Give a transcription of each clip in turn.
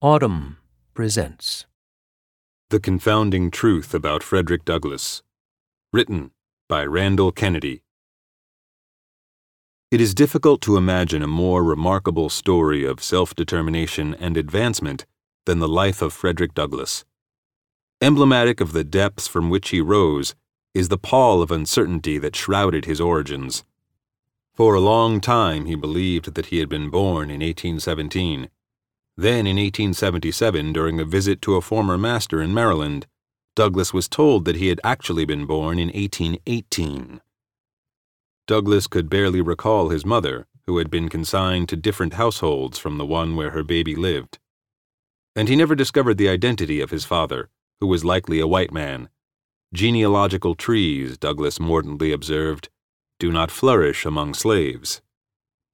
Audm presents The Confounding Truth About Frederick Douglass. Written by Randall Kennedy. It is difficult to imagine a more remarkable story of self determination and advancement than the life of Frederick Douglass. Emblematic of the depths from which he rose is the pall of uncertainty that shrouded his origins. For a long time he believed that he had been born in 1817. Then, in 1877, during a visit to a former master in Maryland, Douglass was told that he had actually been born in 1818. Douglass could barely recall his mother, who had been consigned to different households from the one where her baby lived. And he never discovered the identity of his father, who was likely a white man. Genealogical trees, Douglass mordantly observed, do not flourish among slaves.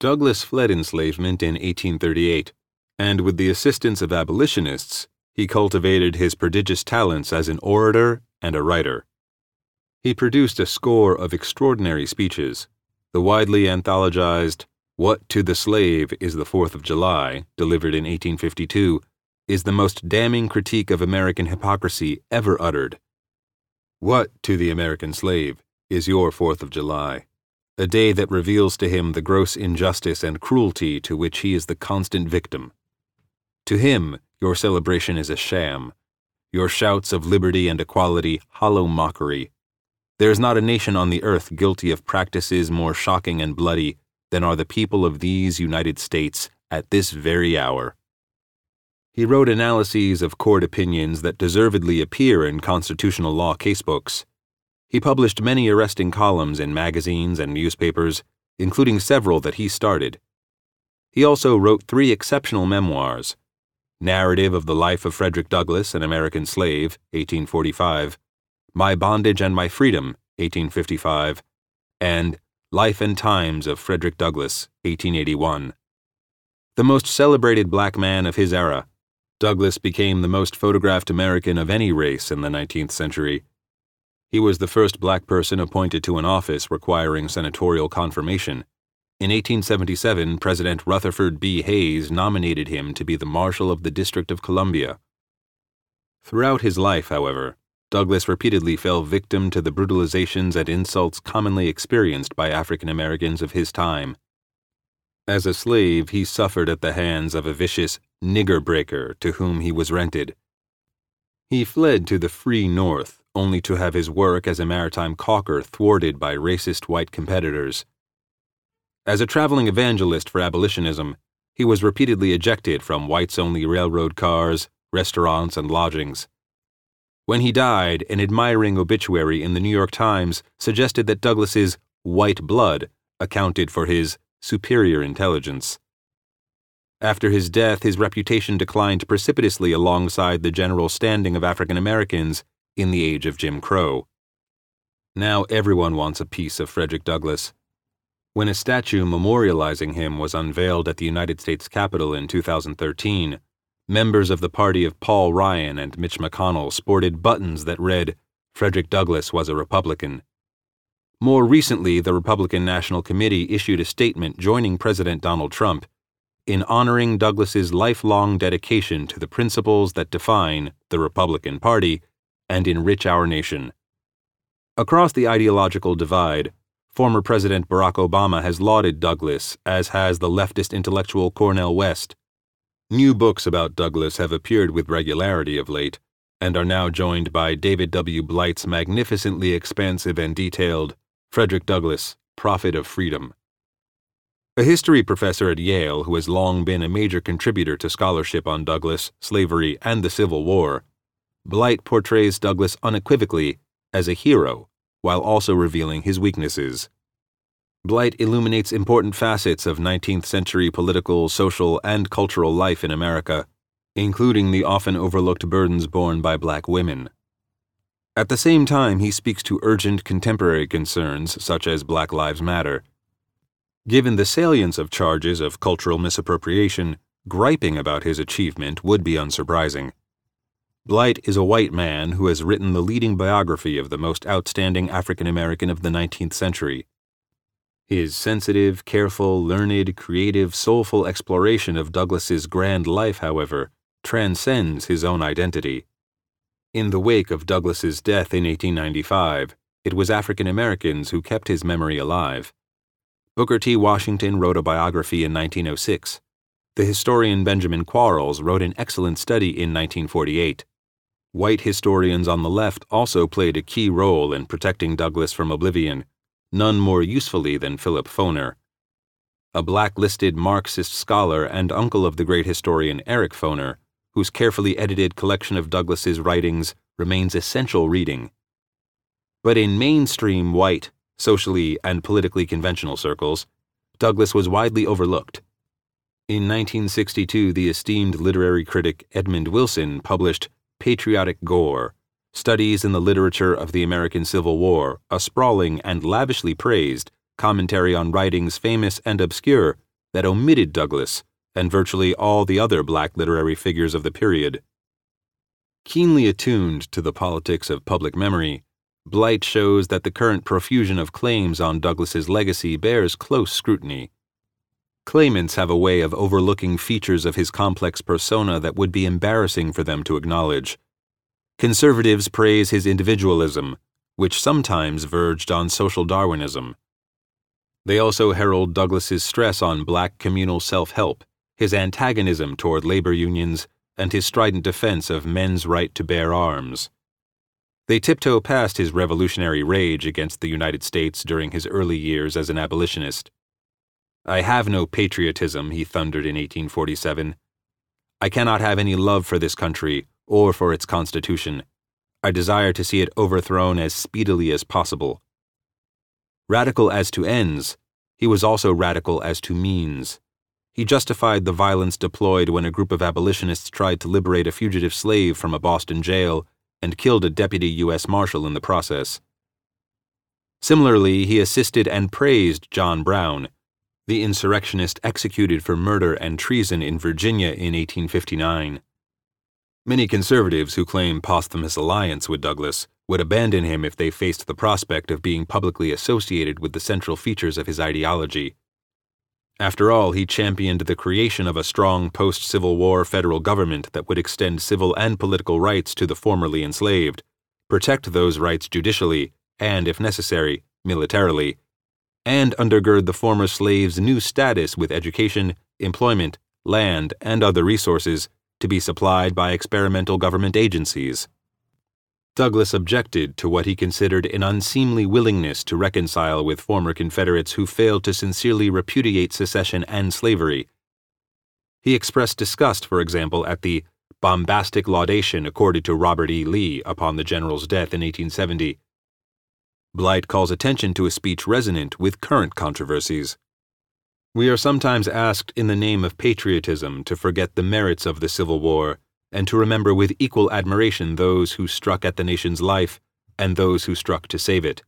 Douglass fled enslavement in 1838, and with the assistance of abolitionists, he cultivated his prodigious talents as an orator and a writer. He produced a score of extraordinary speeches. The widely anthologized What to the Slave is the Fourth of July, delivered in 1852, is the most damning critique of American hypocrisy ever uttered. What to the American slave is your Fourth of July, a day that reveals to him the gross injustice and cruelty to which he is the constant victim. To him, your celebration is a sham, your shouts of liberty and equality hollow mockery. There is not a nation on the earth guilty of practices more shocking and bloody than are the people of these United States at this very hour. He wrote analyses of court opinions that deservedly appear in constitutional law casebooks. He published many arresting columns in magazines and newspapers, including several that he started. He also wrote three exceptional memoirs Narrative of the Life of Frederick Douglass, an American Slave, 1845, My Bondage and My Freedom, 1855, and Life and Times of Frederick Douglass, 1881. The most celebrated black man of his era, Douglass became the most photographed American of any race in the 19th century. He was the first black person appointed to an office requiring senatorial confirmation. In 1877, President Rutherford B. Hayes nominated him to be the Marshal of the District of Columbia. Throughout his life, however, Douglass repeatedly fell victim to the brutalizations and insults commonly experienced by African Americans of his time. As a slave, he suffered at the hands of a vicious nigger breaker to whom he was rented. He fled to the free North, only to have his work as a maritime caulker thwarted by racist white competitors. As a traveling evangelist for abolitionism, he was repeatedly ejected from whites only railroad cars, restaurants, and lodgings. When he died, an admiring obituary in the New York Times suggested that Douglass's white blood accounted for his superior intelligence. After his death, his reputation declined precipitously alongside the general standing of African Americans in the age of Jim Crow. Now everyone wants a piece of Frederick Douglass. When a statue memorializing him was unveiled at the United States Capitol in 2013, members of the party of Paul Ryan and Mitch McConnell sported buttons that read, Frederick Douglass was a Republican. More recently, the Republican National Committee issued a statement joining President Donald Trump in honoring Douglass's lifelong dedication to the principles that define the Republican Party and enrich our nation. Across the ideological divide, former President Barack Obama has lauded Douglass, as has the leftist intellectual Cornel West. New books about Douglass have appeared with regularity of late, and are now joined by David W. Blight's magnificently expansive and detailed Frederick Douglass, Prophet of Freedom. A history professor at Yale who has long been a major contributor to scholarship on Douglass, slavery, and the Civil War, Blight portrays Douglass unequivocally as a hero while also revealing his weaknesses. Blight illuminates important facets of 19th century political, social, and cultural life in America, including the often overlooked burdens borne by black women. At the same time, he speaks to urgent contemporary concerns such as Black Lives Matter. Given the salience of charges of cultural misappropriation, griping about his achievement would be unsurprising. Blight is a white man who has written the leading biography of the most outstanding African American of the 19th century. His sensitive, careful, learned, creative, soulful exploration of Douglass's grand life, however, transcends his own identity. In the wake of Douglass's death in 1895, it was African Americans who kept his memory alive. Booker T. Washington wrote a biography in 1906. The historian Benjamin Quarles wrote an excellent study in 1948. White historians on the left also played a key role in protecting Douglass from oblivion, none more usefully than Philip Foner. A blacklisted Marxist scholar and uncle of the great historian Eric Foner, whose carefully edited collection of Douglass's writings remains essential reading but in mainstream white, socially and politically conventional circles, Douglass was widely overlooked. In 1962, the esteemed literary critic Edmund Wilson published Patriotic Gore Studies in the Literature of the American Civil War, a sprawling and lavishly praised commentary on writings famous and obscure that omitted Douglass and virtually all the other black literary figures of the period. Keenly attuned to the politics of public memory, Blight shows that the current profusion of claims on Douglass's legacy bears close scrutiny. Claimants have a way of overlooking features of his complex persona that would be embarrassing for them to acknowledge. Conservatives praise his individualism, which sometimes verged on social Darwinism. They also herald Douglass's stress on black communal self-help, his antagonism toward labor unions, and his strident defense of men's right to bear arms. They tiptoe past his revolutionary rage against the United States during his early years as an abolitionist. I have no patriotism, he thundered in 1847. I cannot have any love for this country or for its Constitution. I desire to see it overthrown as speedily as possible. Radical as to ends, he was also radical as to means. He justified the violence deployed when a group of abolitionists tried to liberate a fugitive slave from a Boston jail and killed a deputy U.S. Marshal in the process. Similarly, he assisted and praised John Brown, the insurrectionist executed for murder and treason in Virginia in 1859. Many conservatives who claim posthumous alliance with Douglass would abandon him if they faced the prospect of being publicly associated with the central features of his ideology. After all, he championed the creation of a strong post Civil War federal government that would extend civil and political rights to the formerly enslaved, protect those rights judicially, and, if necessary, militarily, and undergird the former slaves' new status with education, employment, land, and other resources to be supplied by experimental government agencies. Douglass objected to what he considered an unseemly willingness to reconcile with former Confederates who failed to sincerely repudiate secession and slavery. He expressed disgust, for example, at the bombastic laudation accorded to Robert E. Lee upon the general's death in 1870. Blight calls attention to a speech resonant with current controversies. We are sometimes asked in the name of patriotism to forget the merits of the Civil War and to remember with equal admiration those who struck at the nation's life and those who struck to save it,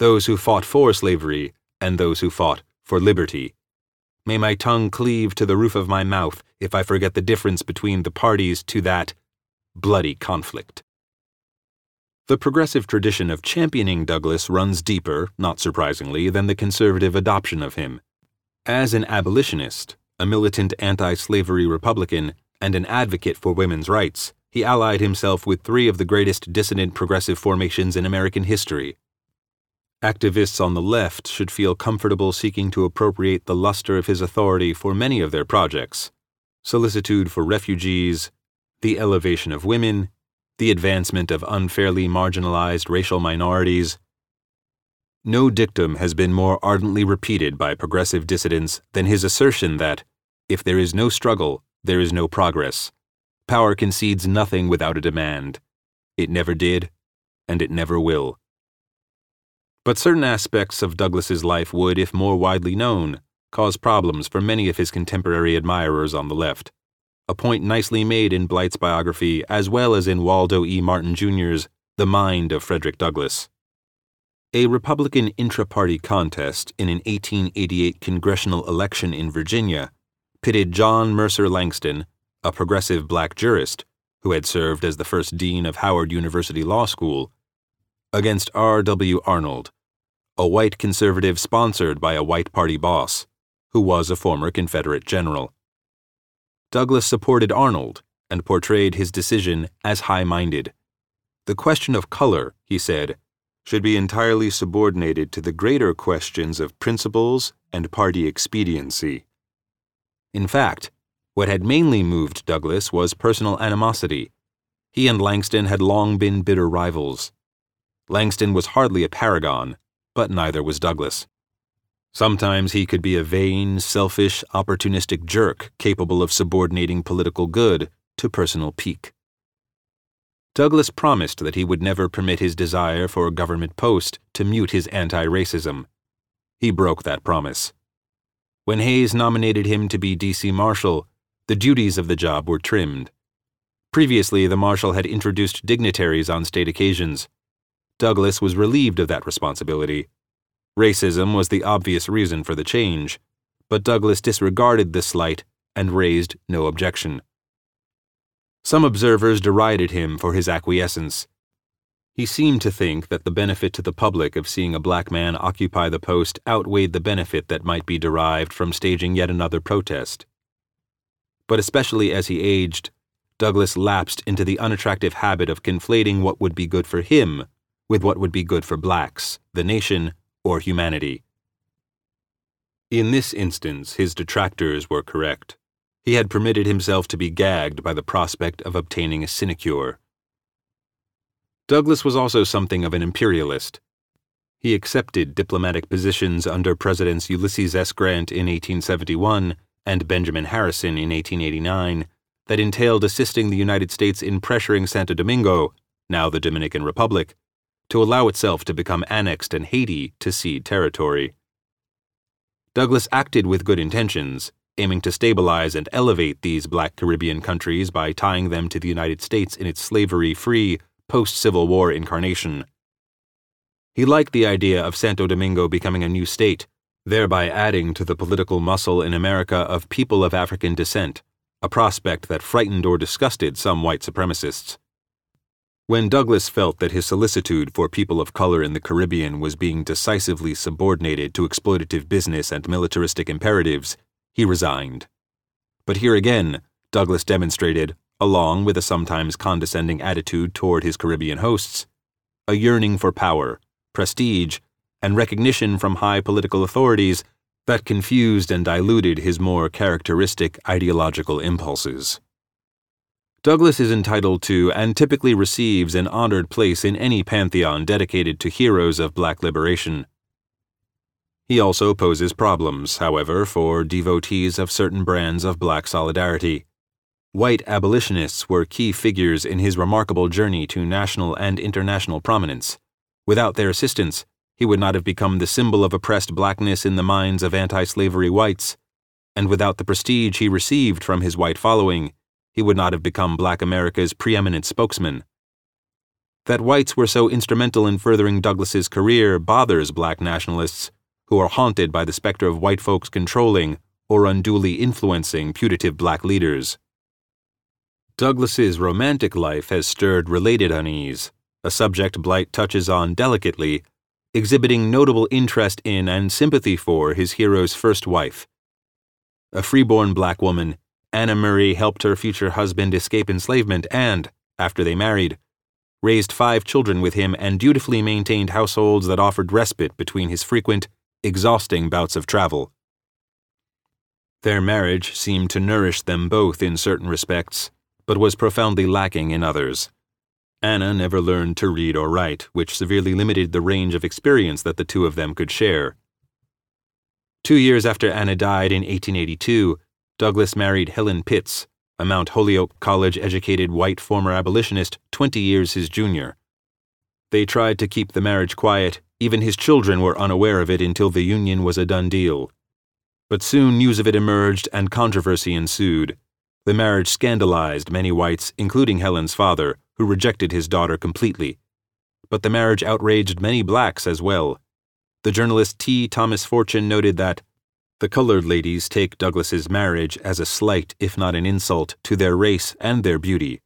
those who fought for slavery and those who fought for liberty. May my tongue cleave to the roof of my mouth if I forget the difference between the parties to that bloody conflict. The progressive tradition of championing Douglass runs deeper, not surprisingly, than the conservative adoption of him. As an abolitionist, a militant anti slavery Republican, and an advocate for women's rights, he allied himself with three of the greatest dissident progressive formations in American history. Activists on the left should feel comfortable seeking to appropriate the luster of his authority for many of their projects solicitude for refugees, the elevation of women, the advancement of unfairly marginalized racial minorities. No dictum has been more ardently repeated by progressive dissidents than his assertion that, if there is no struggle, there is no progress. Power concedes nothing without a demand. It never did, and it never will. But certain aspects of Douglass's life would, if more widely known, cause problems for many of his contemporary admirers on the left, a point nicely made in Blight's biography as well as in Waldo E. Martin Jr.'s The Mind of Frederick Douglass. A Republican intra party contest in an 1888 congressional election in Virginia pitted John Mercer Langston, a progressive black jurist who had served as the first dean of Howard University Law School, against R.W. Arnold, a white conservative sponsored by a white party boss, who was a former Confederate general. Douglass supported Arnold and portrayed his decision as high minded. The question of color, he said, should be entirely subordinated to the greater questions of principles and party expediency. In fact, what had mainly moved Douglass was personal animosity. He and Langston had long been bitter rivals. Langston was hardly a paragon, but neither was Douglass. Sometimes he could be a vain, selfish, opportunistic jerk capable of subordinating political good to personal pique. Douglass promised that he would never permit his desire for a government post to mute his anti racism. He broke that promise. When Hayes nominated him to be D.C. Marshal, the duties of the job were trimmed. Previously, the Marshal had introduced dignitaries on state occasions. Douglass was relieved of that responsibility. Racism was the obvious reason for the change, but Douglass disregarded the slight and raised no objection. Some observers derided him for his acquiescence. He seemed to think that the benefit to the public of seeing a black man occupy the post outweighed the benefit that might be derived from staging yet another protest. But especially as he aged, Douglass lapsed into the unattractive habit of conflating what would be good for him with what would be good for blacks, the nation, or humanity. In this instance, his detractors were correct he had permitted himself to be gagged by the prospect of obtaining a sinecure. Douglass was also something of an imperialist. He accepted diplomatic positions under Presidents Ulysses S. Grant in 1871 and Benjamin Harrison in 1889 that entailed assisting the United States in pressuring Santo Domingo, now the Dominican Republic, to allow itself to become annexed and Haiti to cede territory. Douglass acted with good intentions, aiming to stabilize and elevate these black Caribbean countries by tying them to the United States in its slavery free, post Civil War incarnation. He liked the idea of Santo Domingo becoming a new state, thereby adding to the political muscle in America of people of African descent, a prospect that frightened or disgusted some white supremacists. When Douglass felt that his solicitude for people of color in the Caribbean was being decisively subordinated to exploitative business and militaristic imperatives, he resigned. But here again, Douglass demonstrated, along with a sometimes condescending attitude toward his Caribbean hosts, a yearning for power, prestige, and recognition from high political authorities that confused and diluted his more characteristic ideological impulses. Douglass is entitled to and typically receives an honored place in any pantheon dedicated to heroes of black liberation. He also poses problems, however, for devotees of certain brands of black solidarity. White abolitionists were key figures in his remarkable journey to national and international prominence. Without their assistance, he would not have become the symbol of oppressed blackness in the minds of anti slavery whites, and without the prestige he received from his white following, he would not have become black America's preeminent spokesman. That whites were so instrumental in furthering Douglass's career bothers black nationalists who are haunted by the specter of white folks controlling or unduly influencing putative black leaders. Douglass's romantic life has stirred related unease, a subject Blight touches on delicately, exhibiting notable interest in and sympathy for his hero's first wife. A freeborn black woman, Anna Murray helped her future husband escape enslavement and, after they married, raised five children with him and dutifully maintained households that offered respite between his frequent exhausting bouts of travel. Their marriage seemed to nourish them both in certain respects, but was profoundly lacking in others. Anna never learned to read or write, which severely limited the range of experience that the two of them could share. Two years after Anna died in 1882, Douglass married Helen Pitts, a Mount Holyoke College educated white former abolitionist 20 years his junior. They tried to keep the marriage quiet, even his children were unaware of it until the union was a done deal. But soon news of it emerged and controversy ensued. The marriage scandalized many whites, including Helen's father, who rejected his daughter completely. But the marriage outraged many blacks as well. The journalist T. Thomas Fortune noted that the colored ladies take Douglass's marriage as a slight, if not an insult, to their race and their beauty.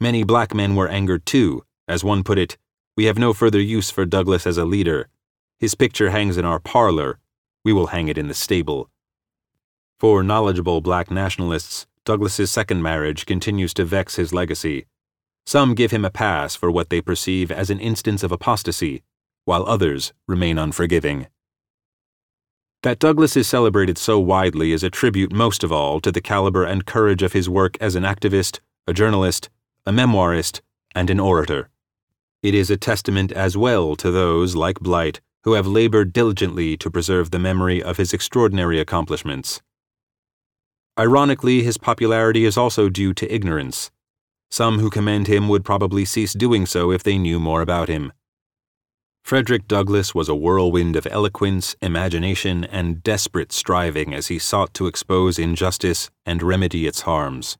Many black men were angered too, as one put it, we have no further use for Douglass as a leader. His picture hangs in our parlor. We will hang it in the stable. For knowledgeable black nationalists, Douglass's second marriage continues to vex his legacy. Some give him a pass for what they perceive as an instance of apostasy, while others remain unforgiving. That Douglass is celebrated so widely is a tribute most of all to the caliber and courage of his work as an activist, a journalist, a memoirist, and an orator. It is a testament as well to those, like Blight, who have labored diligently to preserve the memory of his extraordinary accomplishments. Ironically, his popularity is also due to ignorance. Some who commend him would probably cease doing so if they knew more about him. Frederick Douglass was a whirlwind of eloquence, imagination, and desperate striving as he sought to expose injustice and remedy its harms.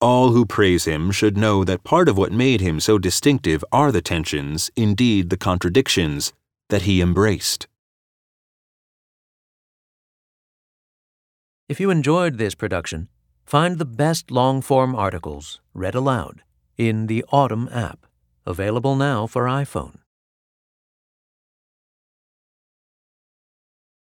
All who praise him should know that part of what made him so distinctive are the tensions, indeed the contradictions, that he embraced. If you enjoyed this production, find the best long form articles read aloud in the Audm app, available now for iPhone.